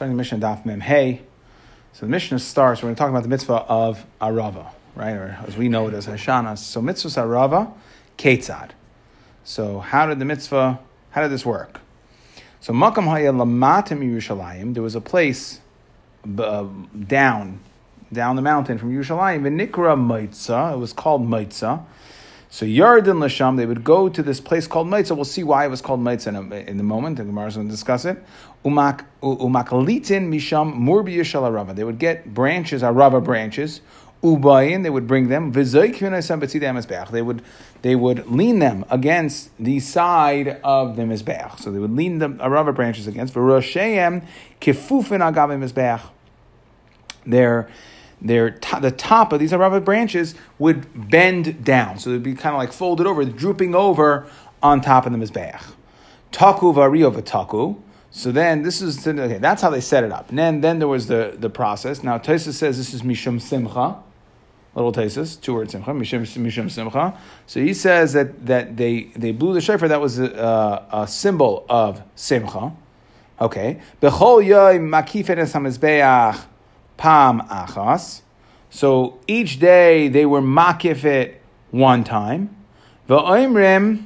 starting the Mishnah Daf Mem Hey. So the Mishnah starts, we're going to talk about the mitzvah of Arava, right? Or as we know it as Hoshana. So mitzvah Arava, Ketzad. So how did the mitzvah, how did this work? So Makam Haya Lamatim Yerushalayim, there was a place uh, down, down the mountain from Yerushalayim, Nikra Maitza, it was called Maitza. So Yarden Lasham, they would go to this place called Maitza. We'll see why it was called Maitza in, in the moment. The Gemara is going to discuss it. Umak Umakalitin Misham Murbi Arava. They would get branches, Arava branches. Ubayin, they would bring them. They would they would lean them against the side of the mizbeach. So they would lean the Arava branches against. V'rosheim kifufin agav mizbeach. Their their the top of these Arava branches would bend down, so they'd be kind of like folded over, drooping over on top of the mizbeach. Taku vario v'taku. So then this is okay, that's how they set it up. And then then there was the, the process. Now Taisa says this is mishum simcha little tesis, two words simcha, mishum, mishum simcha. So he says that, that they, they blew the shofar, that was a, a symbol of simcha. Okay. Bechol yoy makifet es pam achas. So each day they were makifet one time. V'oimrim,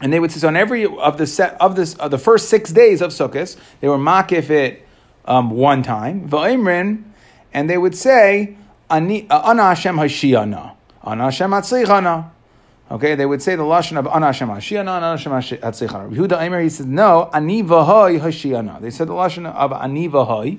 and they would say so on every of the set of this of the first six days of Sukkot, they were makifet um, one time. V'oimrim, and they would say Ana Hashem Hashiana. Ana Hashem Hatzlichana. Okay, they would say the lashon of Ana Hashem Hashiana, Ana Hashem Hatzlichana. Yehuda Aimer, he said, no, Ani Vahoi Hashiana. They said the lashon of Ani Vahoi.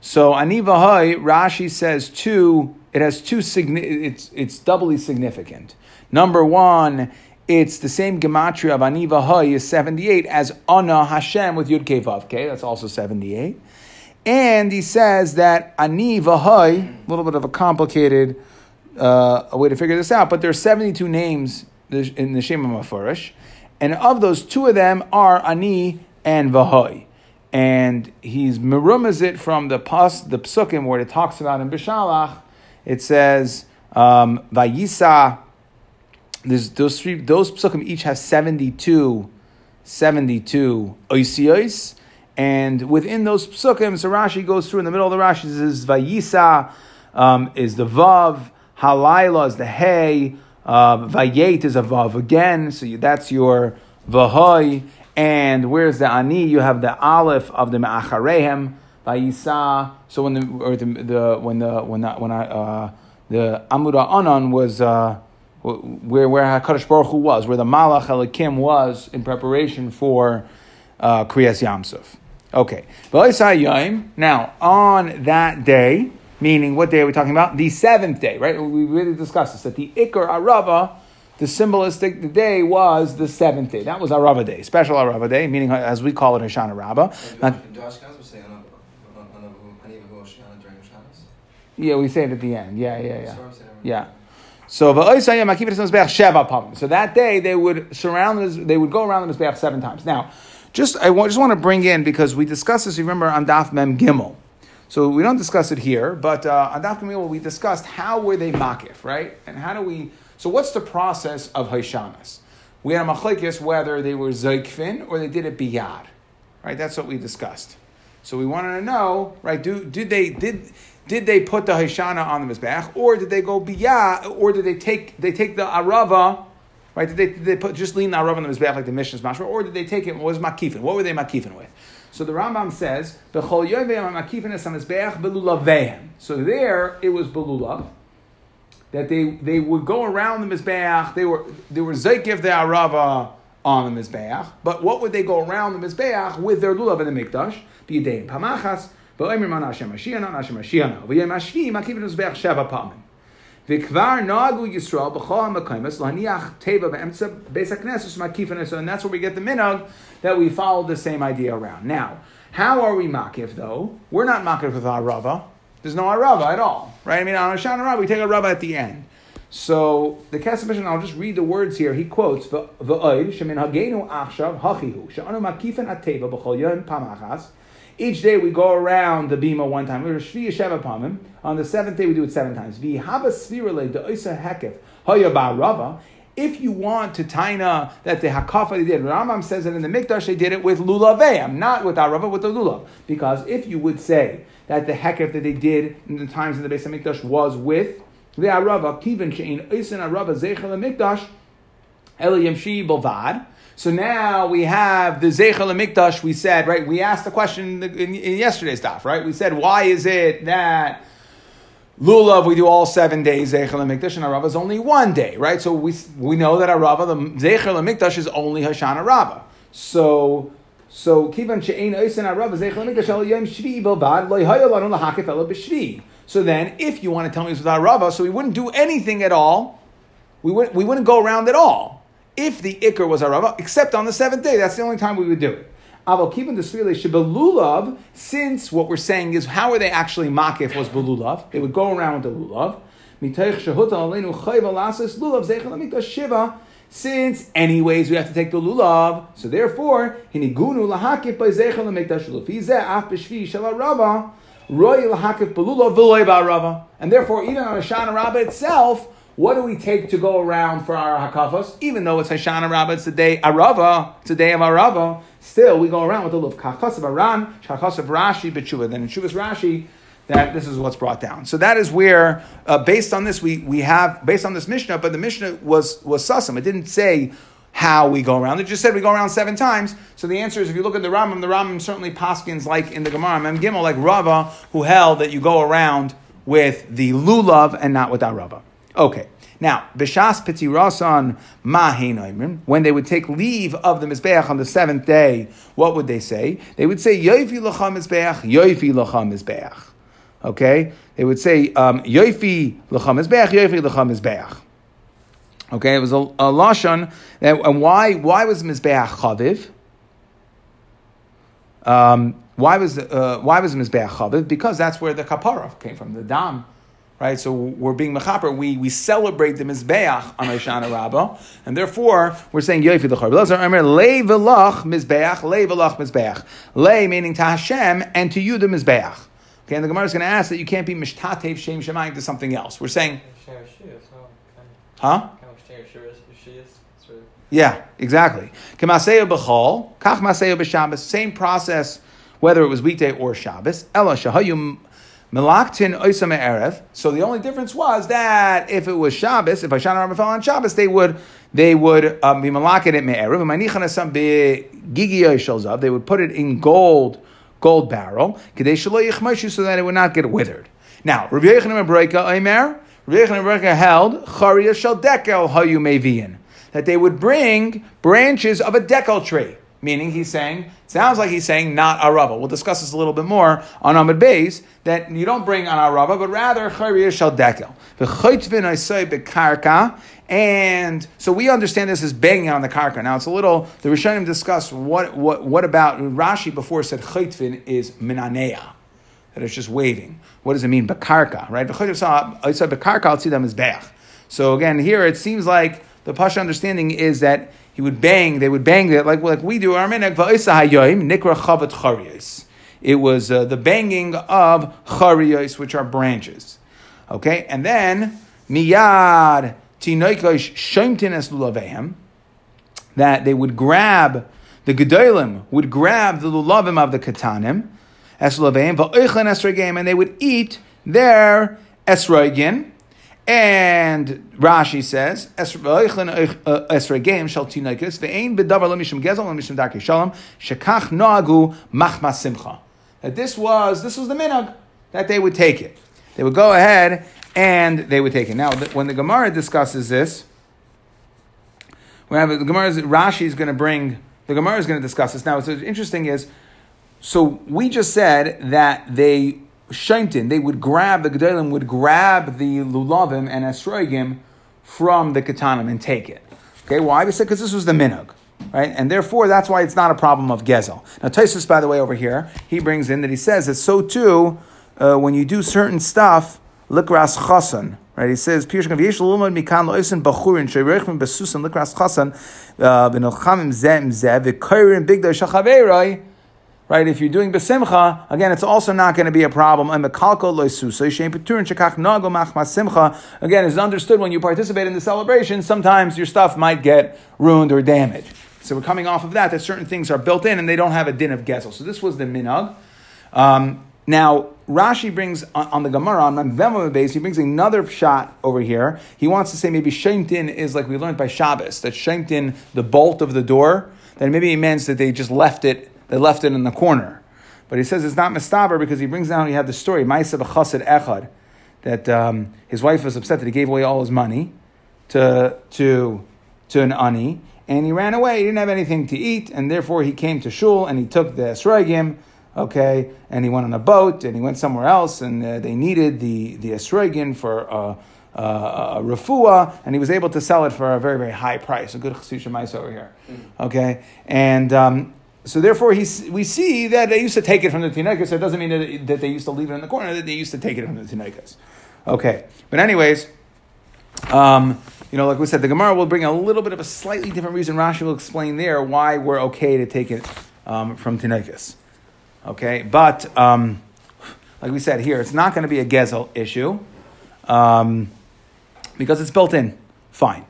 So Ani Vahoi, Rashi says two, it has two, it's, it's doubly significant. Number one, it's the same gematria of Ani Vahoi is 78 as Ana Hashem with Yud Kevav. Okay, that's also 78. And he says that ani v'hay, a little bit of a complicated uh, way to figure this out, but there are 72 names in the Shema Mafarish, and of those, two of them are ani and v'hay. And he's merumaz it from the pas, the psukim where it talks about in Bishalach, it says, um, vayisa, there's those three, those psukim each have 72, 72 oisiyos, and within those psukim, so Rashi goes through in the middle of the Rashi, says Vayisa um, is the Vav, Halayla is the Hey, uh, Vayet is a Vav again, so you, that's your Vahoy. And where's the Ani? You have the Aleph of the Ma'acharehem, Vayisa. So when the, or the, the when the, when the, when I, uh, the Amura Anan was, uh, where, where HaKadosh Baruch Hu was, where the Malach Elikim was in preparation for uh, Kriyas Yamsuf. Okay. Now, on that day, meaning what day are we talking about? The seventh day, right? We really discussed this, that the Iker Arava, the symbolistic day was the seventh day. That was Arava day, special Arava day, meaning as we call it Hoshana Rabbah. Yeah, we say it at the end. Yeah, yeah, yeah. Yeah. So So that day they would surround they would go around the Mizbeach seven times. Now, just I just want to bring in because we discussed this. Remember on Daf Mem Gimel. So we don't discuss it here, but uh, on Daf Mem we discussed how were they makif, right? And how do we? So what's the process of Haishanas? We had a machlekes whether they were zaykfin or they did it biyad, right? That's what we discussed. So we wanted to know, right? Do did they did did they put the Haishana on the mizbeach, or did they go biyad, or did they take they take the arava Right? Did they, did they put, just lean the Arav on the Mizbeach like the Mishnah's Mashma, or did they take it, what was Makifin? What were they Makifin with? So the Rambam says, So there, it was Belulav, that they, they would go around the Mizbeach, they were, they were Zaykif the Arava on the Mizbeach, but what would they go around the Mizbeach with their Lulav in the Mikdash? B'yedei Pamachas, V'omer man Hashem Mashiach, Hashem Mashiach, V'yem Ashvi, Makifin Mizbeach Sheva Pamim. Vikvar nagu Yisrael b'chol ha'makaymas laniach teva be'emtza beis hakneses makifin and that's where we get the minog that we follow the same idea around. Now, how are we makif though? We're not makif with our rava. There's no arava at all, right? I mean, on a shana rava we take a rava at the end. So the Kesef Mishnah, I'll just read the words here. He quotes v'oid shemin hagenu achshav hachihu she'anu makifin ateva pamachas. Each day we go around the bima one time. On the seventh day we do it seven times. hekef If you want to taina that the hakafa they did, Rambam says that in the mikdash they did it with lulaveim, not with arava, with the lulav. Because if you would say that the hekef that they did in the times of the base of mikdash was with the arava, kiven shein isin arava zeichel mikdash, eliyim shi bovad. So now we have the Zeichel Mikdash. We said, right? We asked the question in, in, in yesterday's stuff, right? We said, why is it that Lulav, we do all seven days, Zeichel and Mikdash, and Arava is only one day, right? So we, we know that Arava, the Zeichel and Mikdash is only Hoshana Arava. So, so, Kivan She'ein Oisen Arava, Zeichel Mikdash, Yom Shvi Lahakif Ela B'Shvi. So then, if you want to tell me it's without Arava, so we wouldn't do anything at all, we wouldn't, we wouldn't go around at all, if the Iker was Arava, except on the seventh day. That's the only time we would do it. Aval keeping the Lulav, since what we're saying is how are they actually makif was belulav? They would go around with the lulav. shiva. Since anyways we have to take the lulav, so therefore hinigunu lahakif by zeichel lemikdash lulav. Hizeh af b'shvi shel rava roy lahakif belulav v'loy ba'rava. And therefore, even on a shana rabba itself, what do we take to go around for our hakafas? Even though it's Hoshana Rabbah, it's the day Arava, it's the day of Arava, still we go around with the love kachas of Aran, kachas of Rashi, Betshuva. Then in Shuvas Rashi, that this is what's brought down. So that is where, uh, based on this, we, we have, based on this Mishnah, but the Mishnah was, was susam. It didn't say how we go around. It just said we go around seven times. So the answer is, if you look at the Rambam, the Rambam certainly paskins like in the Gemara, Mem Gimel, like Rava, who held that you go around with the lulav and not with Rava. Okay. Now, b'shas pitirasan mahein when they would take leave of the mizbeach on the seventh day, what would they say? They would say yoifi lacha mizbeach, yoifi lacha mizbeach. Okay, they would say um, yoifi lacha mizbeach, yoifi lacha mizbeach. Okay, it was a, a lashon. And why why was mizbeach chaviv? Um, why was uh, why was mizbeach chaviv? Because that's where the kapara came from, the dam right? So we're being mechaper. We, we celebrate the mizbeach on Hoshana Rabbah, and therefore we're saying yofi l'char. Le v'lach mizbeach, le v'lach mizbeach. Le meaning to Hashem and to you the mizbeach. Okay, and the Gemara is going to ask that you can't be mishtatev shem shemayim to something else. We're saying, huh? Yeah, exactly. Kamaseya b'chol, kach maseya b'Shabbos. Same process, whether it was weekday or Shabbos. Ella shahayum Melaktin oisam erev. So the only difference was that if it was Shabbos, if Hoshana Rabbah fell on Shabbos, they would they would um, be malakin it me'erev. Manichan be gigi They would put it in gold gold barrel so that it would not get withered. Now, Rabbi Yechanim Abreka Omer, Rabbi Yechanim Abreka held Charia shel dekel hayu mevian that they would bring branches of a dekel tree. Meaning, he's saying, sounds like he's saying not arava. We'll discuss this a little bit more on Ahmed Beis, that you don't bring on arava, but rather chayriya shal dekel. And so we understand this as banging on the karka. Now it's a little, the Rishonim discuss what, what, what about, Rashi before said chaytvin is minanea, that it's just waving. What does it mean, bekarka, right? I'll see them as beach. So again, here it seems like the Pasha understanding is that he would bang, they would bang that like, like we do. It was uh, the banging of chariyos, which are branches. Okay, and then miyad tinoikosh shomtin es lulavehem, that they would grab the gedolim would grab the lulavim of the katanim es lulavehem va'oichlin and they would eat their esrogin and Rashi says, uh, simcha. That this was, this was the minhag, that they would take it. They would go ahead and they would take it. Now, when the Gemara discusses this, we have the Gemara, Rashi is going to bring, the Gemara is going to discuss this. Now, what's interesting is, so we just said that they shaintin, they would grab, the Gedalim would grab the lulavim and esroigim from the katanim and take it. Okay, why? Because this was the minhag. Right? And therefore, that's why it's not a problem of gezel. Now, Taisus, by the way, over here, he brings in that he says that so too, uh, when you do certain stuff, likras chasan, right? He says, "Pirush of yesh lumad mikan loisen bachurin sheirechim besusan likras chasan uh, zem zev v'koirin bigdo shachaveiroi right? If you're doing besimcha, again, it's also not going to be a problem. And the kalko loisusa is shameputur and chakhnogma simcha again, it's understood when you participate in the celebration, sometimes your stuff might get ruined or damaged. So we're coming off of that, that certain things are built in and they don't have a din of gezel. So this was the minhag. Um, now, Rashi brings on, on the Gemara, on Memvema base, he brings another shot over here. He wants to say maybe Shemtin is like we learned by Shabbos, that Shemtin, the bolt of the door, that maybe it means that they just left it, they left it in the corner. But he says it's not mistaber because he brings down, he had the story, Maisa b'chasid echad, that um, his wife was upset that he gave away all his money to, to, to an ani, and he ran away. He didn't have anything to eat, and therefore he came to shul and he took the esrogim, okay, and he went on a boat and he went somewhere else, and uh, they needed the the esrogin for. Uh, uh, refuah, and he was able to sell it for a very, very high price. A good chassidus mice over here, okay, and um, so therefore he, we see that they used to take it from the tinekas. It doesn't mean that, that they used to leave it in the corner; that they used to take it from the tinekas. Okay, but anyways, um, you know, like we said, the Gemara will bring a little bit of a slightly different reason. Rashi will explain there why we're okay to take it um, from tinekas. Okay, but um, like we said here, it's not going to be a gezel issue um, because it's built in. Fine.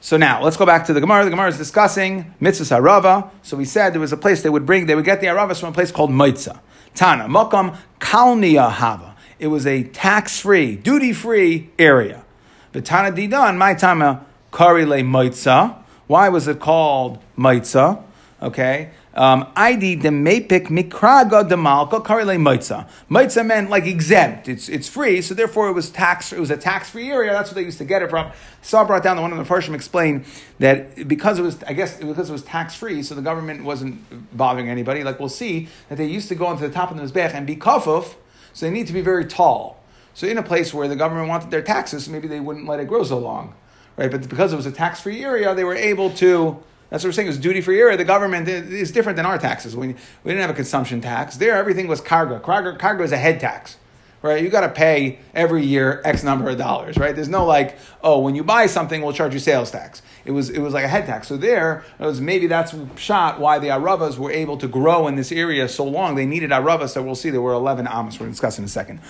So now let's go back to the Gemara. The Gemara is discussing mitzvahs harava. So we said there was a place they would bring, they would get the haravas from a place called Moitza. Tana, Mokam Kalnia Hava. It was a tax free, duty free area. The Tana Didan, my Tama Karile Moitza. Why was it called Moitza? Okay. Um, ID the mepik mikraga demalka karile moitza. Moitza meant like exempt. It's it's free, so therefore it was tax. It was a tax free area. That's what they used to get it from. Saw brought down the one of the first explained that because it was, I guess, because it was tax free, so the government wasn't bothering anybody. Like we'll see that they used to go onto the top of the mizbech and be kafuf, so they need to be very tall. So in a place where the government wanted their taxes, maybe they wouldn't let it grow so long, right? But because it was a tax free area, they were able to that's what we're saying. It was duty free area. The government is different than our taxes. We, we didn't have a consumption tax. There, everything was cargo. Cargo, cargo is a head tax, right? You got to pay every year X number of dollars, right? There's no like, oh, when you buy something, we'll charge you sales tax. It was it was like a head tax. So there, was maybe that's shot why the Aravas were able to grow in this area so long. They needed Aravas, so we'll see there were 11 Amos. We're going to discuss in a second.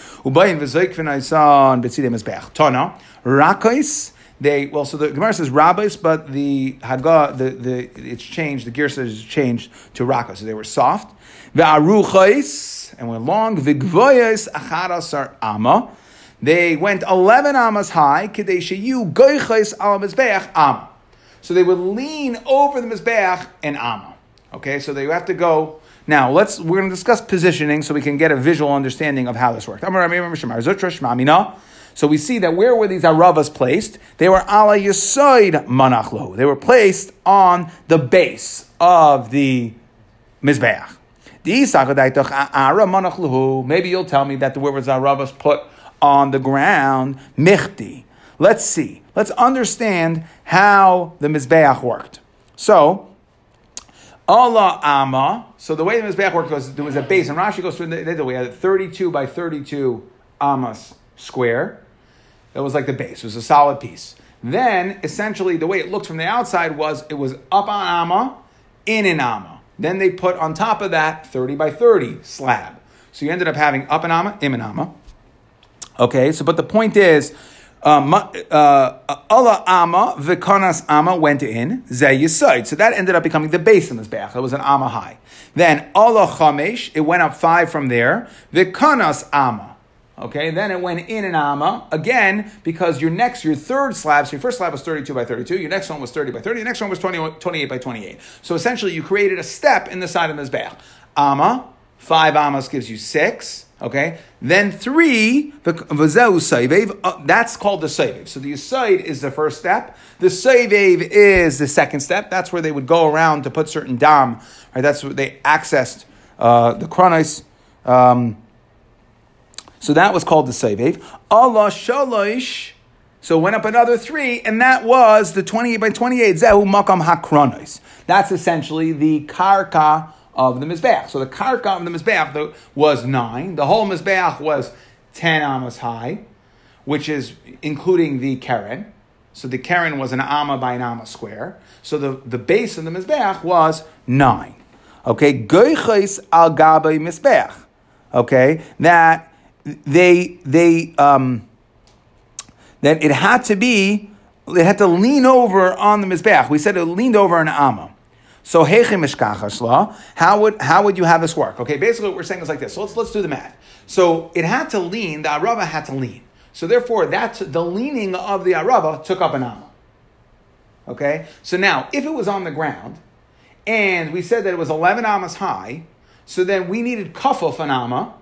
Tana, Rakais, they well, so the Gemara says rabbis, but the Haggah, the, the it's changed. The gear says changed to raka, so they were soft. Ve'aruchais and went long. V'gvoyes acharasar ama. They went eleven amas high. Kidei sheyu al mizbeach ama. So they would lean over the mizbeach and ama. Okay, so they have to go. Now let's we're going to discuss positioning so we can get a visual understanding of how this worked. So we see that where were these aravas placed? They were ala yisoid manachlo. They were placed on the base of the mizbeach. Maybe you'll tell me that the where was aravas put on the ground. Michti. Let's see. Let's understand how the mizbeach worked. So. Allah Amma. So the way the Mizbeach worked was there was a base, and Rashi goes through the, the way. had 32 by 32 Amas square. It was like the base. It was a solid piece. Then, essentially, the way it looked from the outside was it was up on Amma, in an Amma. Then they put on top of that 30 by 30 slab. So you ended up having up an Amma, im an Amma. Okay, so but the point is, um, uh, Allah Amma, Vikonas Amma went in, Yisoid. So that ended up becoming the base in this bath. It was an Amma high. Then Allah Chamesh, it went up five from there. Vikonas Amma. Okay, then it went in an amma again because your next, your third slab, so your first slab was 32 by 32, your next one was 30 by 30, the next one was 20, 28 by 28. So essentially, you created a step in the side of the Mizbeach. Amma, five ammas gives you six. Okay, then three, uh, that's called the saivev. So the side is the first step. The saivev is the second step. That's where they would go around to put certain dam. Right, that's where they accessed uh, the chronos. Um, so that was called the Sevev. Allah Shalosh. So went up another three, and that was the 28 by 28. Zehu Makam Hakronos. That's essentially the Karka of the Mizbeach. So the Karka of the Mizbeach was nine. The whole Mizbeach was 10 amas high, which is including the Keren. So the Keren was an Amma by an Amma square. So the, the base of the Mizbeach was nine. Okay, goichos al gabe misbeach. Okay, that they they um, that it had to be it had to lean over on the mizbeach. We said it leaned over an amma. So how would how would you have this work? Okay, basically what we're saying is like this. So let's let's do the math. So it had to lean. The arava had to lean. So therefore, that's the leaning of the arava took up an amma. Okay. So now, if it was on the ground, and we said that it was eleven amas high, so then we needed kafuf an amma,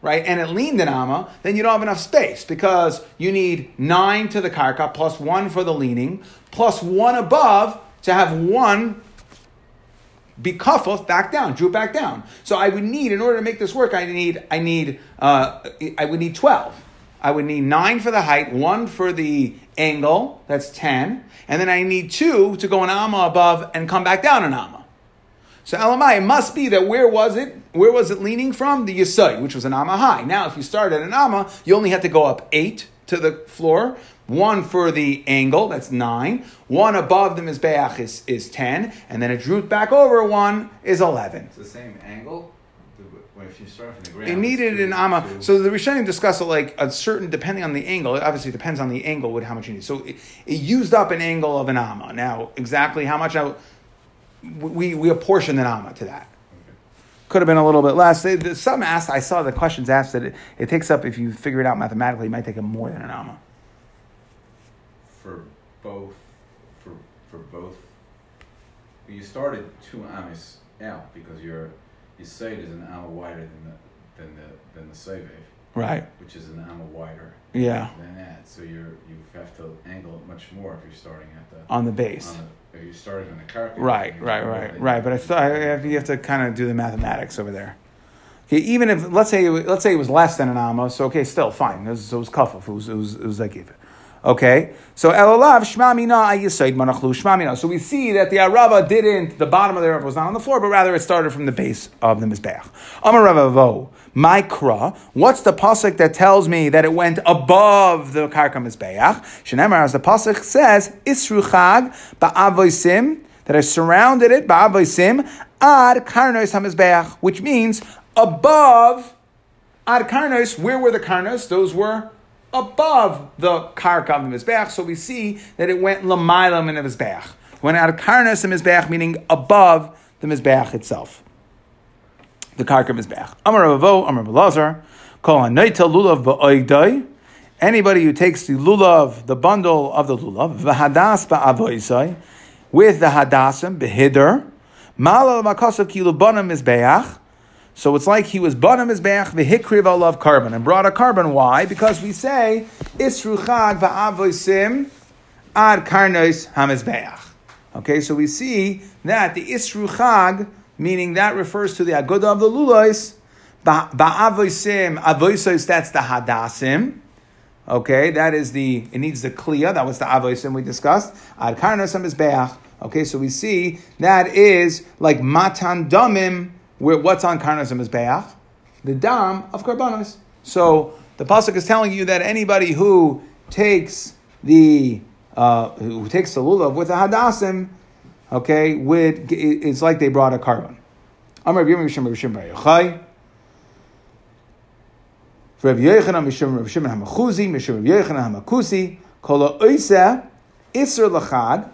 right? And it leaned an amma, then you don't have enough space because you need nine to the karka plus one for the leaning plus one above to have one be kafuf back down, drew back down. So I would need, in order to make this work, I need, I need, uh, I would need twelve. I would need nine for the height, one for the angle, that's ten, and then I need two to go an amma above and come back down an amma. So Elamai, it must be that where was it? Where was it leaning from? The Yisai, which was an amma high. Now, if you start at an amma, you only had to go up eight to the floor, one for the angle, that's nine. One above the Mizbeach is, is 10. And then a droot back over one is 11. It's the same angle? If you start from the ground, it needed an amma. So the Rishonim discuss it like a certain, depending on the angle. It obviously depends on the angle with how much you need. So it, it used up an angle of an amma. Now, exactly how much I, we we apportioned an amma to that. Could have been a little bit less. Some asked. I saw the questions asked that it, it takes up if you figure it out mathematically, it might take up more than an amma for both for for both. You started two amis out because your your side is an amma wider than the than the than the save, right? Which is an amma wider. Yeah. Than that, so you're you have to angle it much more if you're starting at the on the base. On the, if you're starting on the carpet. Right, right, right, right. But I thought I have, you have to kind of do the mathematics over there. Okay, even if let's say let's say it was less than an amma, so okay, still fine. It was, it was kafuf. It was it was it was like. Okay, so elalav shmamina ayisaid manachlu shmamina. So we see that the arava didn't, the bottom of the arava was not on the floor, but rather it started from the base of the mizbeach. Amar Vo, Mikra. What's the pasuk that tells me that it went above the karka mizbeach? Shenemar, as the pasuk says, isru chag ba'avoisim that I surrounded it ba'avoisim ad karnos hamizbeach, which means above ad karnos. Where were the karnos? Those were above the karka of the mizbeach. So we see that it went lamaylam in the mizbeach. Went out of karnas the mizbeach, meaning above the mizbeach itself. The karka mizbeach. Amar Ravo, Amar Belazar, call hanoita lulav ba'oigdai. Anybody who takes the lulav, the bundle of the lulav, v'hadas ba'avoisai, with the hadasim, behider, malal makasav kilu banam mizbeach, so it's like he was banam mizbeach v'hikriv alav korban and brought a korban. Why? Because we say isru chag va'avosim ad karnos hamizbeach. Okay, so we see that the isru chag, meaning that refers to the aguda of the lulois, ba'avosim avoisos. That's the hadasim. Okay, that is the it needs the kliya. That was the avoisim we discussed. Ad karnos hamizbeach. Okay, so we see that is like matan damim where what's on Karnas and Mizbeach? The dam of Karbanos. So the pasuk is telling you that anybody who takes the uh, who takes the lulav with a hadassim, okay, with it's like they brought a korban. Amar Rabbi Yishim Rabbi Shimon Yochai. Rabbi Yochanan Mishum Rabbi Shimon Hamachuzi Mishum Rabbi Yochanan Hamakusi Kol Oisa Isser Lachad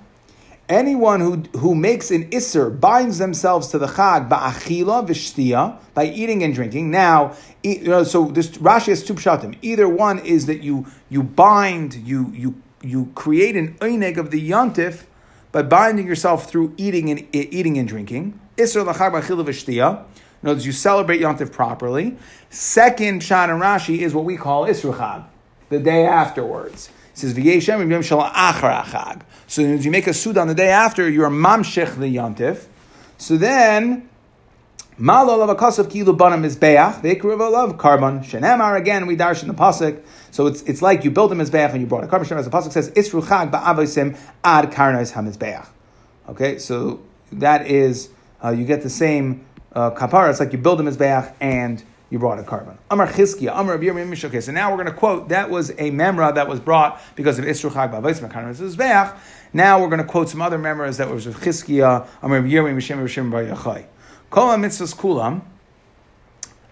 anyone who, who makes an isser binds themselves to the chag ba'achila v'shtia by eating and drinking. Now, you know, so this Rashi has two pshatim. Either one is that you you bind, you you you create an eineg of the yontif by binding yourself through eating and eating and drinking. Isser lachag ba'achila v'shtia. In other words, you celebrate yontif properly. Second shot in Rashi is what we call isru chag, the day afterwards. Says So as you make a suda on the day after, you're mamshech the yantif. So then. Malol of a kasav kilu banam is beach. Of korban. Shenemar again we darsh in the pasuk. So it's it's like you built a mizbeach and you brought a korban. As the pasuk says, isru chag ba'avosim ad karnais hamizbeach. Okay, so that is uh, you get the same uh, kapara. It's like you build a mizbeach and you brought a korban. Amar Chizkiya, Amar Rabbi so now we're going to quote, that was a memra that was brought because of Isru Chag Bavais Now we're going to quote some other memras that was of Chizkiya, Amar Rabbi Mishem Mishem Bar Yachai. Kol mitzvahs kulam.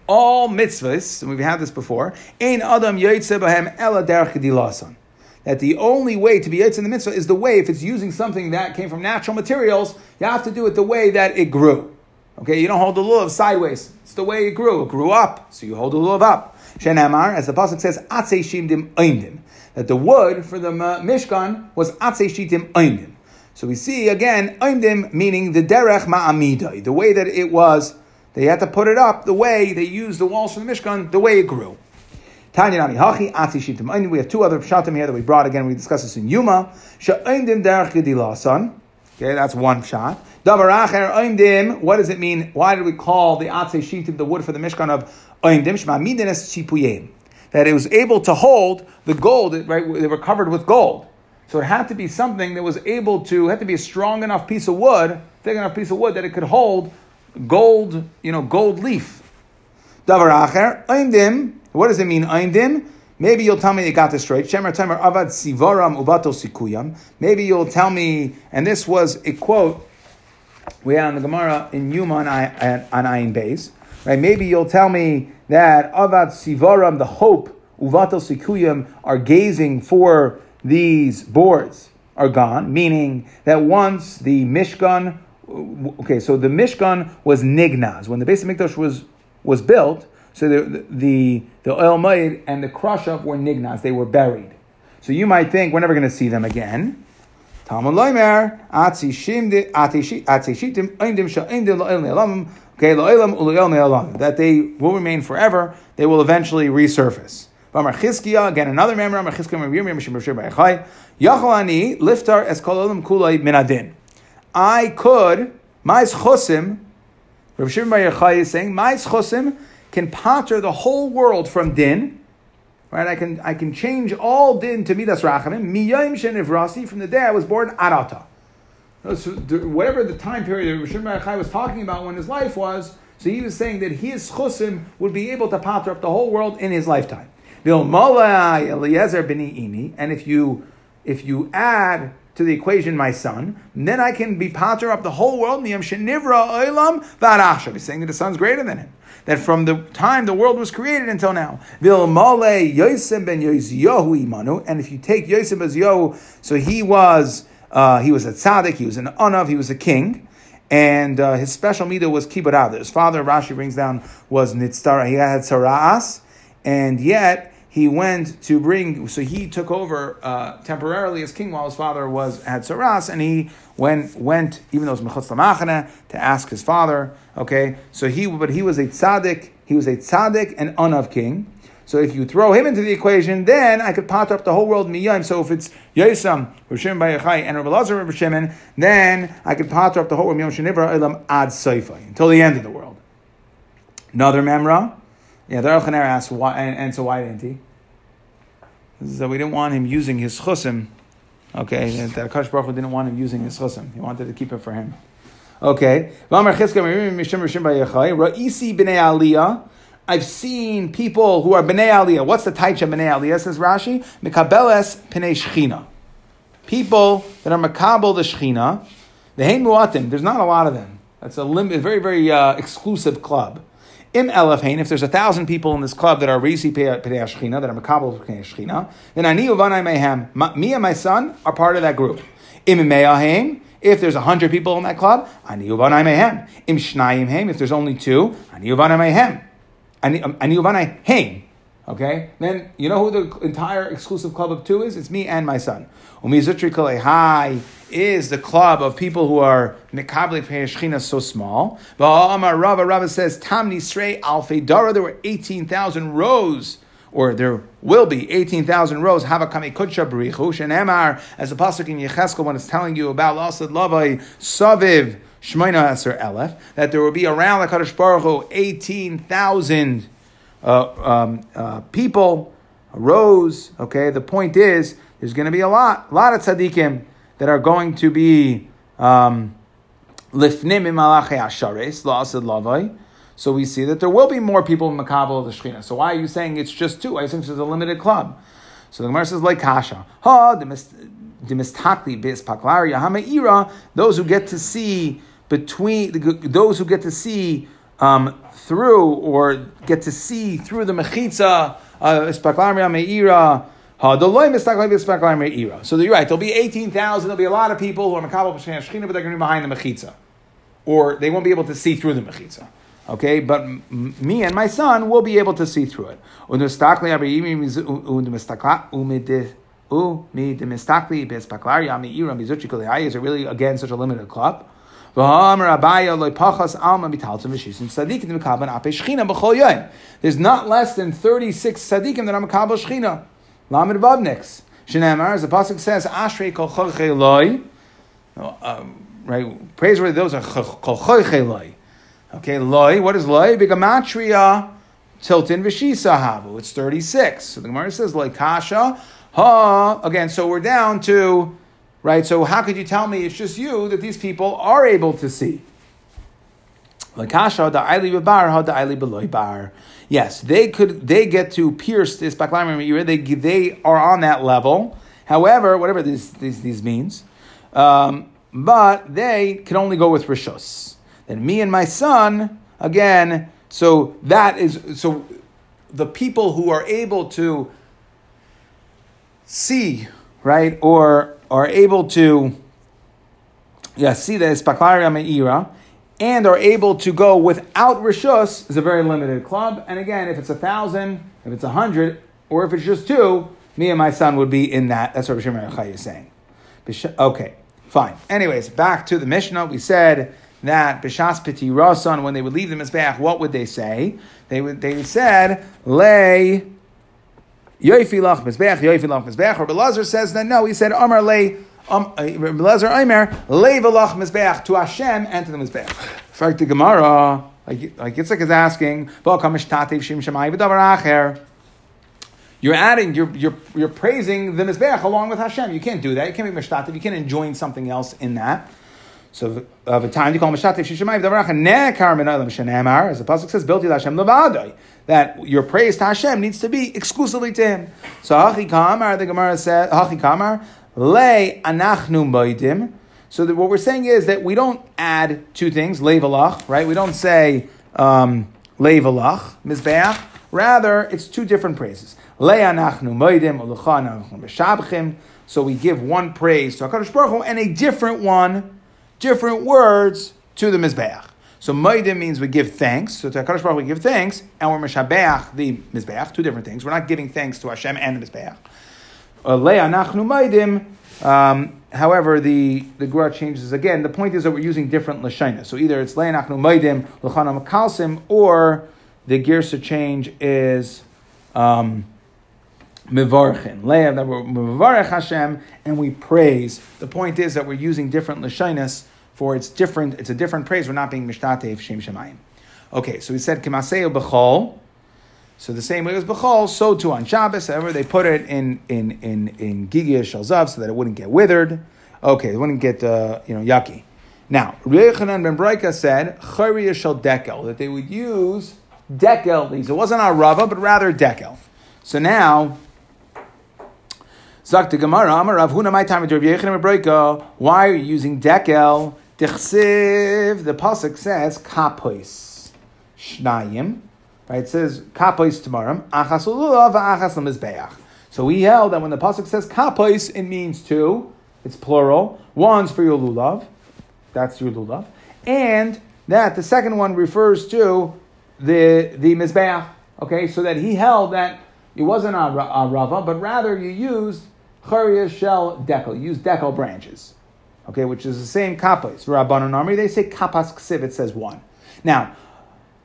All mitzvahs, and we've had this before, ein adam yoytze. That the only way to be yoytze in the mitzvah is the way, if it's using something that came from natural materials, you have to do it the way that it grew. Okay, you don't hold the lulav sideways. It's the way it grew. It grew up, so you hold the lulav up. Shenamar, as the pasuk says, shimdim oimdim. That the wood for the uh, mishkan was atzei shitim oimdim. So we see again oimdim meaning the derech ma'amidai, the way that it was. They had to put it up the way they used the walls for the mishkan, the way it grew. Tanya. We have two other pshatim here that we brought again. We discussed this in Yuma. Gedilasan. Okay, that's one shot. What does it mean? Why did we call the atzei shitim the wood for the mishkan of oimdim? Shma midenes chipuyim. That it was able to hold the gold. Right, they were covered with gold. So it had to be something that was able to it had to be a strong enough piece of wood, thick enough piece of wood that it could hold gold. You know, gold leaf. Davar acher oimdim. What does it mean oimdim? Maybe you'll tell me you got this straight. Shemer Avad Sivaram Ubato Sikuyam. Maybe you'll tell me, and this was a quote we had on the Gemara in Yuma on, on Ayin Beis. Right? Maybe you'll tell me that Avad Sivaram, the hope, Uvato Sikuyam, are gazing for these boards are gone, meaning that once the Mishkan, okay, so the Mishkan was Nignaz. When the base of Mikdash was, was built, so the the the oil made and the crush were nignaz; they were buried. So you might think we're never going to see them again. That they will remain forever. They will eventually resurface. Again another member Liftar Kulay. I could Ma'is Chosim Rav Shimon Bar Yochai is saying Ma'is Chosim can pater the whole world from din. Right, I can I can change all din to midas rachamim. Miyayim shenivrasi from the day I was born arata. So whatever the time period that Rishon Baruch was talking about when his life was, so he was saying that his chusim would be able to pater up the whole world in his lifetime. Eliezer b'ni and if you if you add to the equation my son, then I can be pater up the whole world. He's saying that the son's greater than him that from the time the world was created until now. Vil male Yosem ben imanu, and if you take Yosem as Yohu, so he was uh, he was a tzaddik, he was an anav, he was a king. And uh, his special midah was kibbutz. His father, Rashi brings down, was nitzara. He had tzaraas, and yet he went to bring, so he took over uh, temporarily as king while his father was at Saras, and he went, went even though it was Mechutz to ask his father. Okay, so he, but he was a tzaddik, he was a tzaddik and unav king. So if you throw him into the equation, then I could pot up the whole world miyayim. So if it's Yosam, Rishim Bayachai, and Rabbi Lazar Rabbi Shimon, then I could pot up the whole world miyayim shenivra elam ad seifai until the end of the world. Another memra. Yeah, the Aruch asks why, and, and, so why didn't he? So we didn't want him using his chusim. Okay, that Akash Baruch Hu didn't want him using his chusim. He wanted to keep it for him. Okay. Ra'isi b'nei aliyah. I've seen people who are b'nei aliyah. What's the taich of b'nei aliyah? Says Rashi. Mikabeles p'nei shchina. People that are makabel the shchina. The hein muatim. There's not a lot of them. That's a, lim- very, very uh, exclusive club. Im Elafhain, if there's a thousand people in this club that are Risi Shechina, that are Makabal Pei Shechina, then Ani Uvanai Mehem, me and my son are part of that group. Im Me'ahaim, if there's a hundred people in that club, Ani Uvanai Mehem. Im Shnayim Haim, if there's only two, Ani Uvanai Mehem. Ani um, Uvanai Haim. Okay? Then you know who the entire exclusive club of two is? It's me and my son. Umizutri Kalehai is the club of people who are Mikabli Shechina so small. But Amar Rava, Rava says, Tam Nisrei Alfei Dara, there were 18,000 rows or there will be 18,000 rows, Havakame Kutsha B'richu, Shenemar, as the Pasuk in Yecheskel when it's telling you about Lasad Lavai, Saviv, Shmoina Aser Elef, that there will be around the Kaddish Baruch Hu 18,000 uh, um, uh, people, rows, okay? The point is, there's going to be a lot, a lot of tzaddikim that are going to be um, lifnim la'asad lavai. So we see that there will be more people in Makabal of the Shechina. So why are you saying it's just two? I think it's a limited club. So the Gemara says like kasha. Ha demistakli bis paklaria hameira. Those who get to see between those who get to see um, through or get to see through the mechitza, uh, meira. So you're right. There'll be eighteen thousand. There'll be a lot of people who are makabel shechina, but they're going to be behind the mechitza, or they won't be able to see through the mechitza. Okay, but me and my son will be able to see through it. Is it really again such a limited club? There's not less than 36 tzaddikim that are makabel shechina. Lamed Vavniks. Shenemar, as the pasuk says, Ashrei kol choicheloi. Um, right, praiseworthy those are kol choicheloi. Okay, loy. What is loy? Bigamatria tiltin v'shisa havu. It's thirty six. So the Gemara says loy kasha ha. Again, so we're down to right. So how could you tell me it's just you that these people are able to see? Yes, they could. They get to pierce this baklamim They they are on that level. However, whatever these this, this means, um, but they can only go with rishos. Then me and my son, again, so that is, so the people who are able to see, right, or are able to, yeah, see the Espaklaria Me'ira, and are able to go without Rishus is a very limited club. And again, if it's a thousand, if it's a hundred, or if it's just two, me and my son would be in that. That's what Rishon is saying. Okay, fine. Anyways, back to the Mishnah. We said that b'shas piti rasan when they would leave the mizbeach, what would they say? They would they said lay yoifi lach mizbeach yoifi lach mizbeach. Or Belazar says that no, he said amar lay. Um, Belazar Aimer lay v'lach mizbeach to Hashem and to the mizbeach. Fact, the Gemara, like like Yitzchak is asking, you're adding, you're, you're, you're praising the Mizbeach along with Hashem. You can't do that. You can't be Mishtativ. You can't enjoin something else in that. So of a time you call Mashatif Shishamayv Davarach Nekar Min Olam Shenamar, as the pasuk says, Built Hashem Levadai, that your praise to Hashem needs to be exclusively to Him. So Hachi Kamar, the Gemara said, Hachi Kamar Le Anachnu. So what we're saying is that we don't add two things, Levalach, right? We don't say um, Levalach, Mizbeach. Rather, it's two different praises. Le Anachnu Moidim, Ulucha Anachnu So we give one praise to HaKadosh Baruch Hu and a different one different words to the Mizbeach. So Maidim means we give thanks. So to HaKadosh Baruch we give thanks, and we're Meshabeach, the Mizbeach, two different things. We're not giving thanks to Hashem and the Mizbeach. Uh, Le'anachnu um, however, the, the Gemara changes again. The point is that we're using different Lashaina. So either it's Le'anachnu Maidim, L'chana Makalsim, or the Girsa change is um, Mivarchin. Leah, that we're Hashem, and we praise. The point is that we're using different Lashainas for it's different, it's a different praise. We're not being mishtatev shem shemayim. Okay, so we said kemaseo b'chol. So the same way as b'chol, so too on Shabbos. However, they put it in in in in gigia shalzav so that it wouldn't get withered. Okay, it wouldn't get uh, you know yucky. Now, Rechanan ben Braika said chayriya shel dekel that they would use dekel leaves. It wasn't a rava, but rather dekel. So now. Yechanan Why are you using dekel? Tichsiv, the pasuk says kapois shnayim. Right, it says kapois tomorrow. Achas ululav achas lemizbeach. So we held that when the pasuk says kapois, it means two. It's plural. One's for your lulav. That's your lulav, and that the second one refers to the the mizbeach. Okay, so that he held that it wasn't a, a rava, but rather you used chariya shell dekel. You used branches okay, which is the same kappas. Rabbanon Army, they say kapas ksiv, it says one. Now,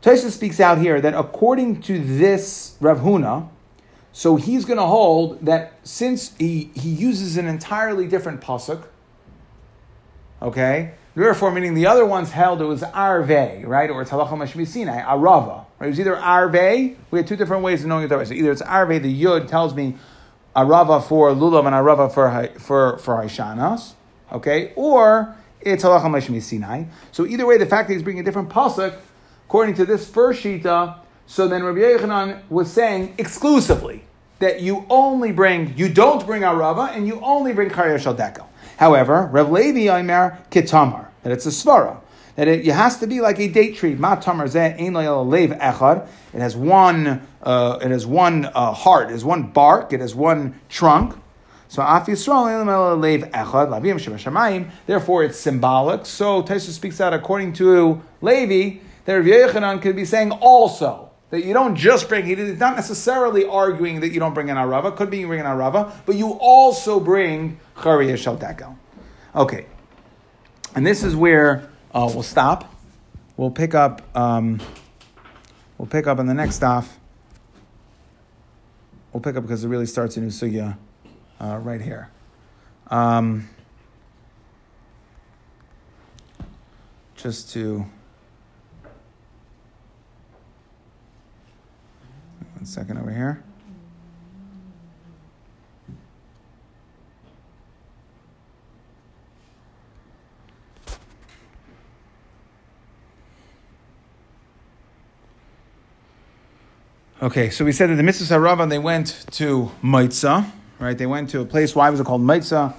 Tosha speaks out here that according to this Rav Huna, so he's going to hold that since he, he uses an entirely different pasuk, okay, therefore meaning the other ones held it was arve, right, or it's halacha mashmisinai, arava, right? It was either arve. We had two different ways of knowing it. So either it's arve, the yud tells me arava for lulav and arava for for for haishanas, okay, or it's halacha mashmi Sinai. So either way, the fact that he's bringing a different pasuk, according to this first shita, so then Rabbi Yechanan was saying exclusively that you only bring, you don't bring arava, and you only bring karya shal. However, Rav Levi Aimer kitamar that it's a svara that it, it has to be like a date tree. Ma tamar lev echad. It has one, uh, it has one uh, heart, it has one bark, it has one trunk. So Af Yisrael. Therefore, it's symbolic. So Taisa speaks out according to Levi that Rav Yechanan could be saying also that you don't just bring. He's not necessarily arguing that you don't bring an arava. Could be you bring an arava, but you also bring chariya shel dekel. Okay, and this is where uh, we'll stop. We'll pick up. Um, we'll pick up in the next stop. We'll pick up because it really starts a new sugya uh, right here. Um, just to one second over here. Okay, so we said that the Mitzvah Sarava, they went to Maitza, right? They went to a place, why was it called Maitza?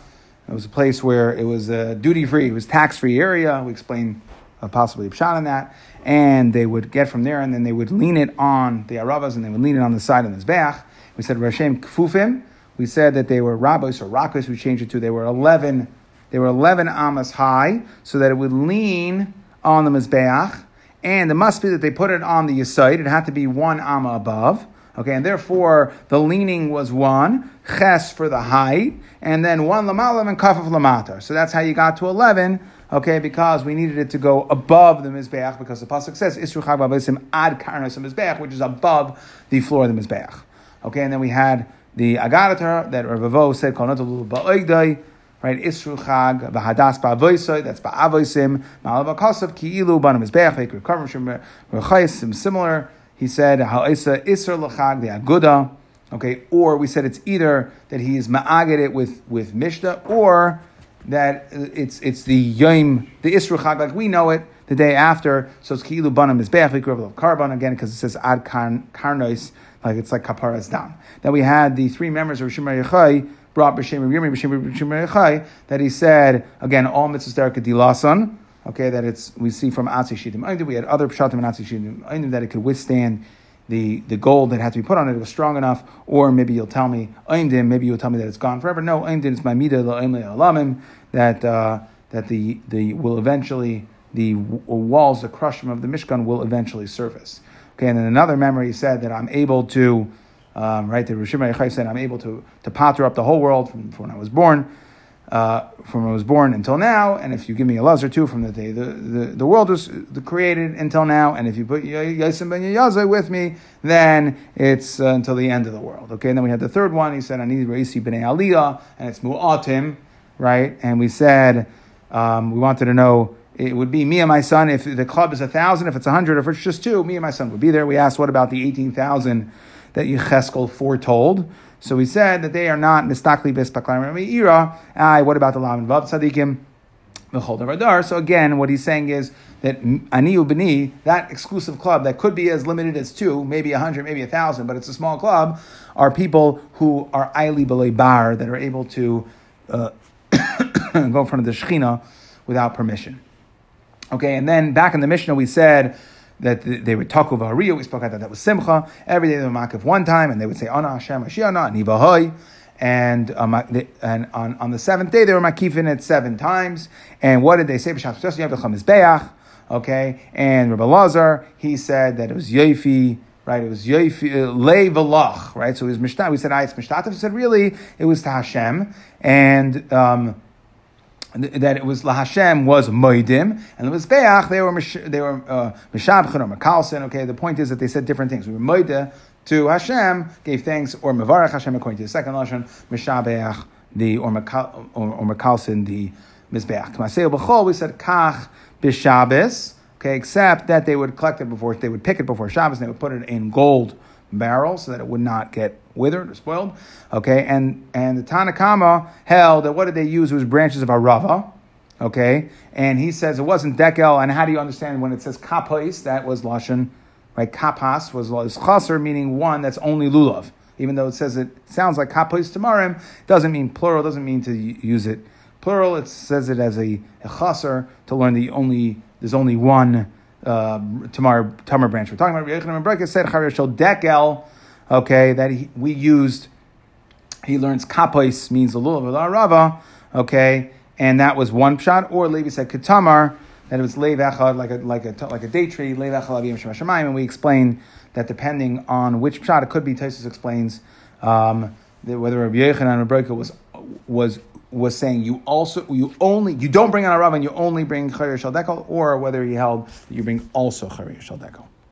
It was a place where it was a duty free, it was tax free area. We explained uh, possibly a shot on that. And they would get from there and then they would lean it on the Aravas and they would lean it on the side of the Zbach. We said Rashem Kfufim. We said that they were rabbis or rakas, we changed it to, they were 11, they were 11 amas high, so that it would lean on the Mizbeach and it must be that they put it on the Yisaid. It had to be one amma above. Okay, and therefore the leaning was one, ches for the height, and then one lamalam and kaf of lamatar. So that's how you got to 11, okay, because we needed it to go above the Mizbeach, because the Pasuk says, Isru chag ad karnas Mizbeach, which is above the floor of the Mizbeach. Okay, and then we had the Agadatar that Rav said, Konatul ba'oigdai, right? Isru Chag, Vahadas Ba'avoisoi, that's Ba'avoisim, Ma'alav Akasav, Ki'ilu, Banam Mizbeach, from Rechayim, similar. He said, Ha'isa Isr L'chag, the Aguda, okay, or we said it's either that he is Ma'agid it with, with Mishnah, or that it's it's the Yom, the Isru Chag, like we know it, the day after, so it's Ki'ilu Banam Mizbeach, equivalent of korban, again, because it says Ad Karnois, like it's like Kaparas down. Then we had the three members of Rishim Yechai, brought b'shem Yirmi b'shem Yechai that he said again all mitzvahs could dilasan. Okay, that it's we see from Atzei Shittim. We had other pshatim and Atzei Shittim that it could withstand the, the gold that had to be put on it, it was strong enough, or maybe you'll tell me, Aimdim, maybe you'll tell me that it's gone forever. No, Aimdim is my midah alamim, that uh, that the, the will eventually the walls, the crushim of the Mishkan will eventually surface. Okay, and then another memory said that I'm able to um, right? The Rishim said, I'm able to, to potter up the whole world from, from when I was born, uh, from when I was born until now. And if you give me Elazar too, from the day the, the, the world was created until now. And if you put Yasim ben Yazai with me, then it's uh, until the end of the world. Okay, and then we had the third one. He said, I need Reisi Aliyah, and it's Mu'atim, right? And we said, um, we wanted to know it would be me and my son if the club is a thousand, if it's a hundred, if it's just two, me and my son would be there. We asked, what about the eighteen thousand that Yecheskel foretold. So we said that they are not mistakli bespaklar ira. I what about the lam and vav tzadikim? So again, what he's saying is that ani ubani, that exclusive club that could be as limited as two, maybe a hundred, maybe a thousand, but it's a small club, are people who are aili b'lei bar that are able to uh, go in front of the shechina without permission. Okay, and then back in the Mishnah we said that they would talk over Hariyah. We spoke about that. That was Simcha. Every day they would makif one time, and they would say Ana Hashem Hashiana and Ivahoy. And um, and on, on the seventh day they were makifin it seven times. And what did they say? Okay, and Rabbi Lazar he said that it was Yofi right? It was Yofi, uh, Lei Velach, right? So it was Mishtat. We said, ah, it's Mishtat. We said, really, it was to Hashem. And, um, that it was LaHashem was Moedim, and the Mizbeach, they were they were uh, Mishabchen or Mekalsin. Okay, the point is that they said different things. We were Moede to Hashem, gave thanks, or Mevarach Hashem according to the second Lashon, Mishabeach, the, or, Mekal, or, the Mizbeach. Kmaseo B'chol, we said Kach B'Shabes, okay, except that they would collect it before, they would pick it before Shabbos, and they would put it in gold barrel so that it would not get withered or spoiled. Okay, and and the Tanna Kamma held that what did they use? It was branches of arava. Okay, and he says it wasn't dekel. And how do you understand when it says kapos? That was lashon, right? Kapas was chaser, meaning one that's only lulav. Even though it says it sounds like kapos tamarim, doesn't mean plural. Doesn't mean to use it plural. It says it as a, a chaser to learn the only there's only one uh, tamar tamar branch. We're talking about Yochanan ben Beroka said Charir Shel Dekel, okay, that he, we used. He learns kapos means a little of a rava, okay, and that was one shot. Or Levi said katamar that it was leiv echad like a like a like a day tree leiv echad avim shemashamayim, and we explain that depending on which shot it could be. Taisus explains um, that whether Rabbi Yochanan and was was was saying you also you only you don't bring on a rav and you only bring chayyur shal dekel, or whether he held you bring also chayyur shal dekel.